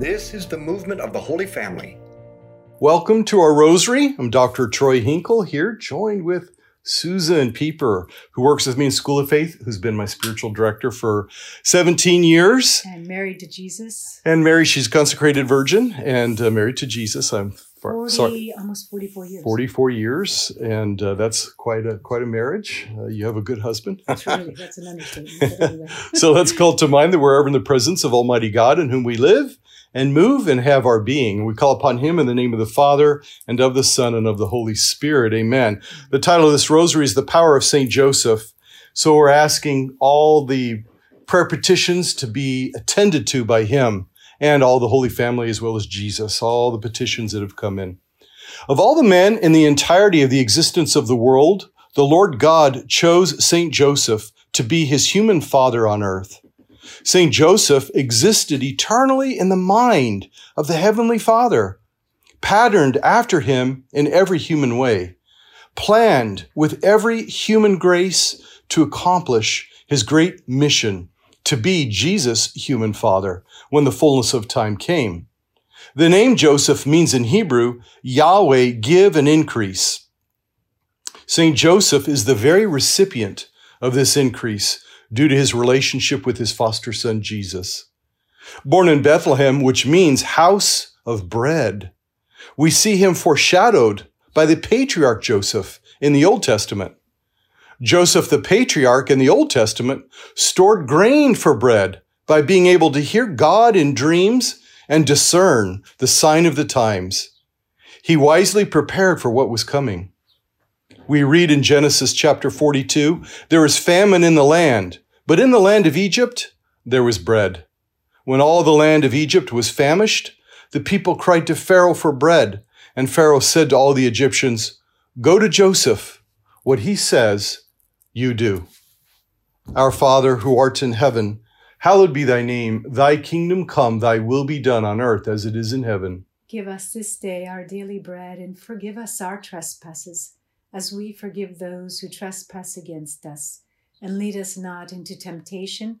This is the movement of the Holy Family. Welcome to our rosary. I'm Dr. Troy Hinkle here, joined with Susan Pieper, who works with me in School of Faith, who's been my spiritual director for 17 years. And married to Jesus. And Mary, she's consecrated virgin and uh, married to Jesus. I'm far, 40, sorry, almost 44 years. 44 years, and uh, that's quite a quite a marriage. Uh, you have a good husband. That's really, that's an understatement. So let's call to mind that we're ever in the presence of Almighty God in whom we live and move and have our being. We call upon him in the name of the Father and of the Son and of the Holy Spirit. Amen. The title of this rosary is The Power of St. Joseph. So we're asking all the prayer petitions to be attended to by him and all the Holy Family as well as Jesus, all the petitions that have come in. Of all the men in the entirety of the existence of the world, the Lord God chose St. Joseph to be his human father on earth. St. Joseph existed eternally in the mind of the Heavenly Father, patterned after him in every human way, planned with every human grace to accomplish his great mission to be Jesus' human father when the fullness of time came. The name Joseph means in Hebrew, Yahweh give and increase. St. Joseph is the very recipient of this increase due to his relationship with his foster son Jesus. Born in Bethlehem, which means house of bread, we see him foreshadowed by the patriarch Joseph in the Old Testament. Joseph the patriarch in the Old Testament stored grain for bread by being able to hear God in dreams and discern the sign of the times. He wisely prepared for what was coming. We read in Genesis chapter 42, there was famine in the land, but in the land of Egypt, there was bread. When all the land of Egypt was famished, the people cried to Pharaoh for bread, and Pharaoh said to all the Egyptians, Go to Joseph. What he says, you do. Our Father, who art in heaven, hallowed be thy name. Thy kingdom come, thy will be done on earth as it is in heaven. Give us this day our daily bread and forgive us our trespasses as we forgive those who trespass against us. And lead us not into temptation,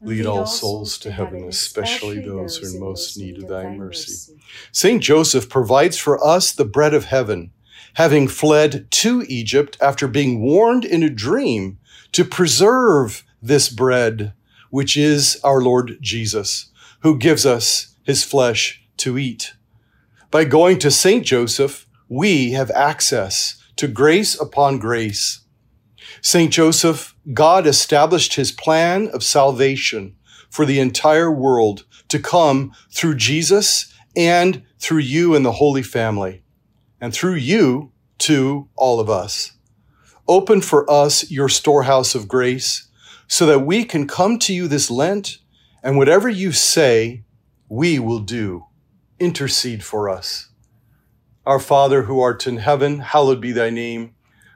Lead all souls to heaven, especially those who are in most need of thy mercy. Saint Joseph provides for us the bread of heaven, having fled to Egypt after being warned in a dream to preserve this bread, which is our Lord Jesus, who gives us his flesh to eat. By going to Saint Joseph, we have access to grace upon grace. Saint Joseph, God established his plan of salvation for the entire world to come through Jesus and through you and the Holy Family, and through you to all of us. Open for us your storehouse of grace so that we can come to you this Lent, and whatever you say, we will do. Intercede for us. Our Father who art in heaven, hallowed be thy name.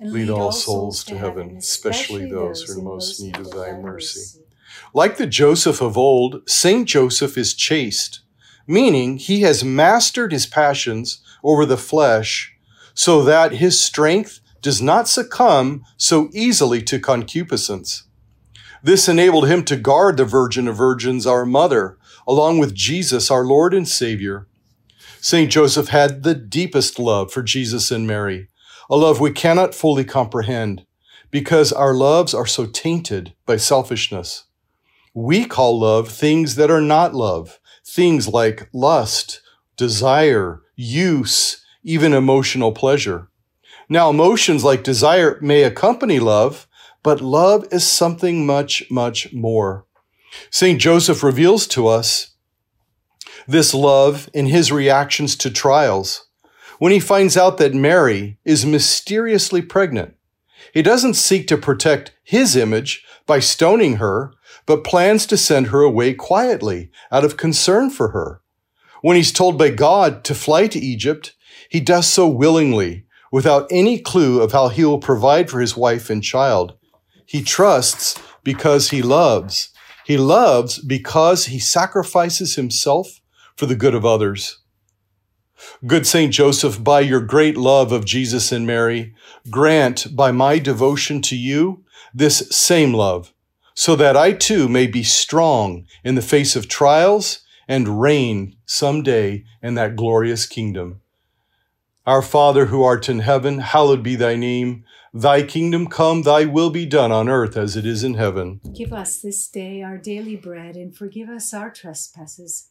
lead all souls to heaven, especially those who are most need of thy mercy. Like the Joseph of old, Saint Joseph is chaste, meaning he has mastered his passions over the flesh so that his strength does not succumb so easily to concupiscence. This enabled him to guard the Virgin of Virgins, our mother, along with Jesus, our Lord and Savior. St. Joseph had the deepest love for Jesus and Mary, a love we cannot fully comprehend because our loves are so tainted by selfishness. We call love things that are not love, things like lust, desire, use, even emotional pleasure. Now, emotions like desire may accompany love, but love is something much, much more. St. Joseph reveals to us this love in his reactions to trials when he finds out that Mary is mysteriously pregnant. He doesn't seek to protect his image by stoning her, but plans to send her away quietly out of concern for her. When he's told by God to fly to Egypt, he does so willingly, without any clue of how he will provide for his wife and child. He trusts because he loves. He loves because he sacrifices himself for the good of others. Good Saint Joseph, by your great love of Jesus and Mary, grant by my devotion to you this same love, so that I too may be strong in the face of trials and reign someday in that glorious kingdom. Our Father who art in heaven, hallowed be thy name. Thy kingdom come, thy will be done on earth as it is in heaven. Give us this day our daily bread and forgive us our trespasses,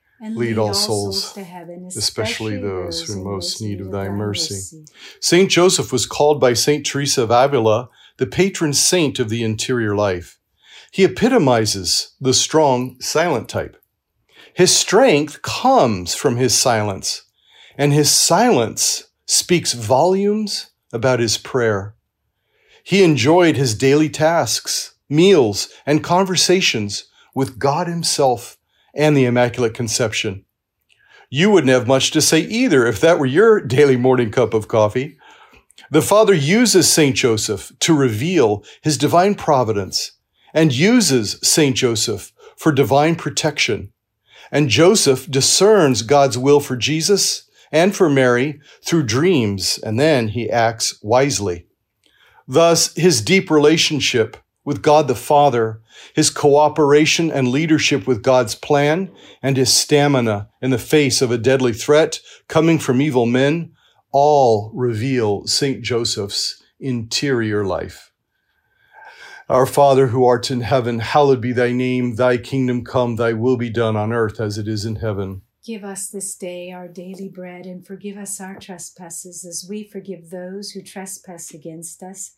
And Lead all souls, to heaven, especially those who in most need of thy mercy. Saint Joseph was called by Saint Teresa of Avila the patron saint of the interior life. He epitomizes the strong, silent type. His strength comes from his silence, and his silence speaks volumes about his prayer. He enjoyed his daily tasks, meals, and conversations with God Himself and the Immaculate Conception. You wouldn't have much to say either if that were your daily morning cup of coffee. The Father uses St. Joseph to reveal his divine providence and uses St. Joseph for divine protection. And Joseph discerns God's will for Jesus and for Mary through dreams, and then he acts wisely. Thus, his deep relationship with God the Father, his cooperation and leadership with God's plan, and his stamina in the face of a deadly threat coming from evil men all reveal St. Joseph's interior life. Our Father who art in heaven, hallowed be thy name, thy kingdom come, thy will be done on earth as it is in heaven. Give us this day our daily bread, and forgive us our trespasses, as we forgive those who trespass against us.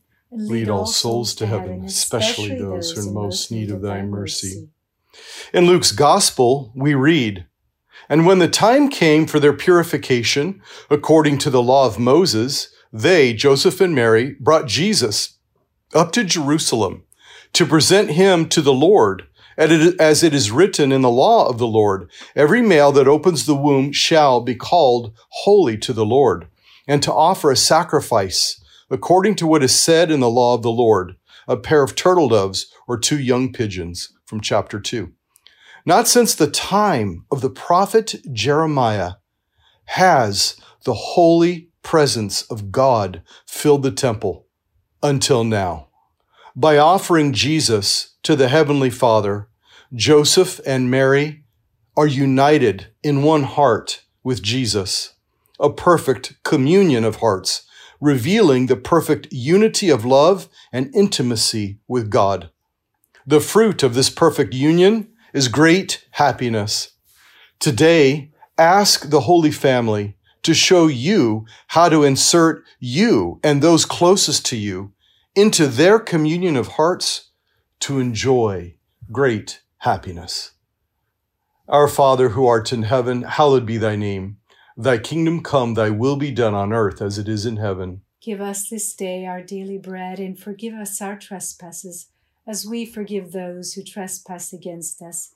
lead all souls to heaven, especially those who are in most need of thy mercy. In Luke's Gospel, we read, And when the time came for their purification, according to the law of Moses, they, Joseph and Mary, brought Jesus up to Jerusalem to present him to the Lord. And As it is written in the law of the Lord, every male that opens the womb shall be called holy to the Lord, and to offer a sacrifice according to what is said in the law of the Lord, a pair of turtle doves or two young pigeons, from chapter 2. Not since the time of the prophet Jeremiah has the holy presence of God filled the temple until now. By offering Jesus to the Heavenly Father, Joseph and Mary are united in one heart with Jesus, a perfect communion of hearts, revealing the perfect unity of love and intimacy with God. The fruit of this perfect union is great happiness. Today, ask the Holy Family to show you how to insert you and those closest to you into their communion of hearts to enjoy great happiness. Our Father who art in heaven, hallowed be thy name. Thy kingdom come, thy will be done on earth as it is in heaven. Give us this day our daily bread, and forgive us our trespasses, as we forgive those who trespass against us.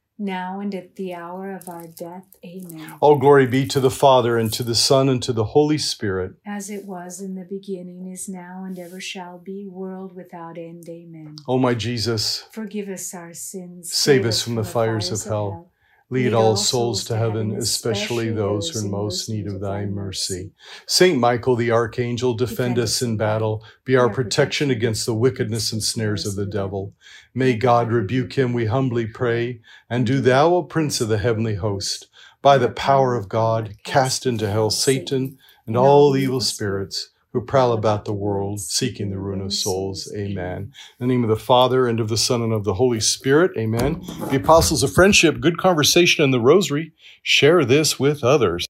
now and at the hour of our death. Amen. All glory be to the Father, and to the Son, and to the Holy Spirit. As it was in the beginning, is now, and ever shall be, world without end. Amen. O my Jesus, Forgive us our sins. Save us from the fires of hell. Lead all souls to heaven, especially those who are in most need of thy mercy. Saint Michael the Archangel, defend us in battle. Be our protection against the wickedness and snares of the devil. May God rebuke him, we humbly pray. And do thou, O Prince of the heavenly host, by the power of God, cast into hell Satan and all evil spirits who prowl about the world seeking the ruin of souls. Amen. In the name of the Father, and of the Son, and of the Holy Spirit. Amen. The apostles of friendship, good conversation, and the rosary. Share this with others.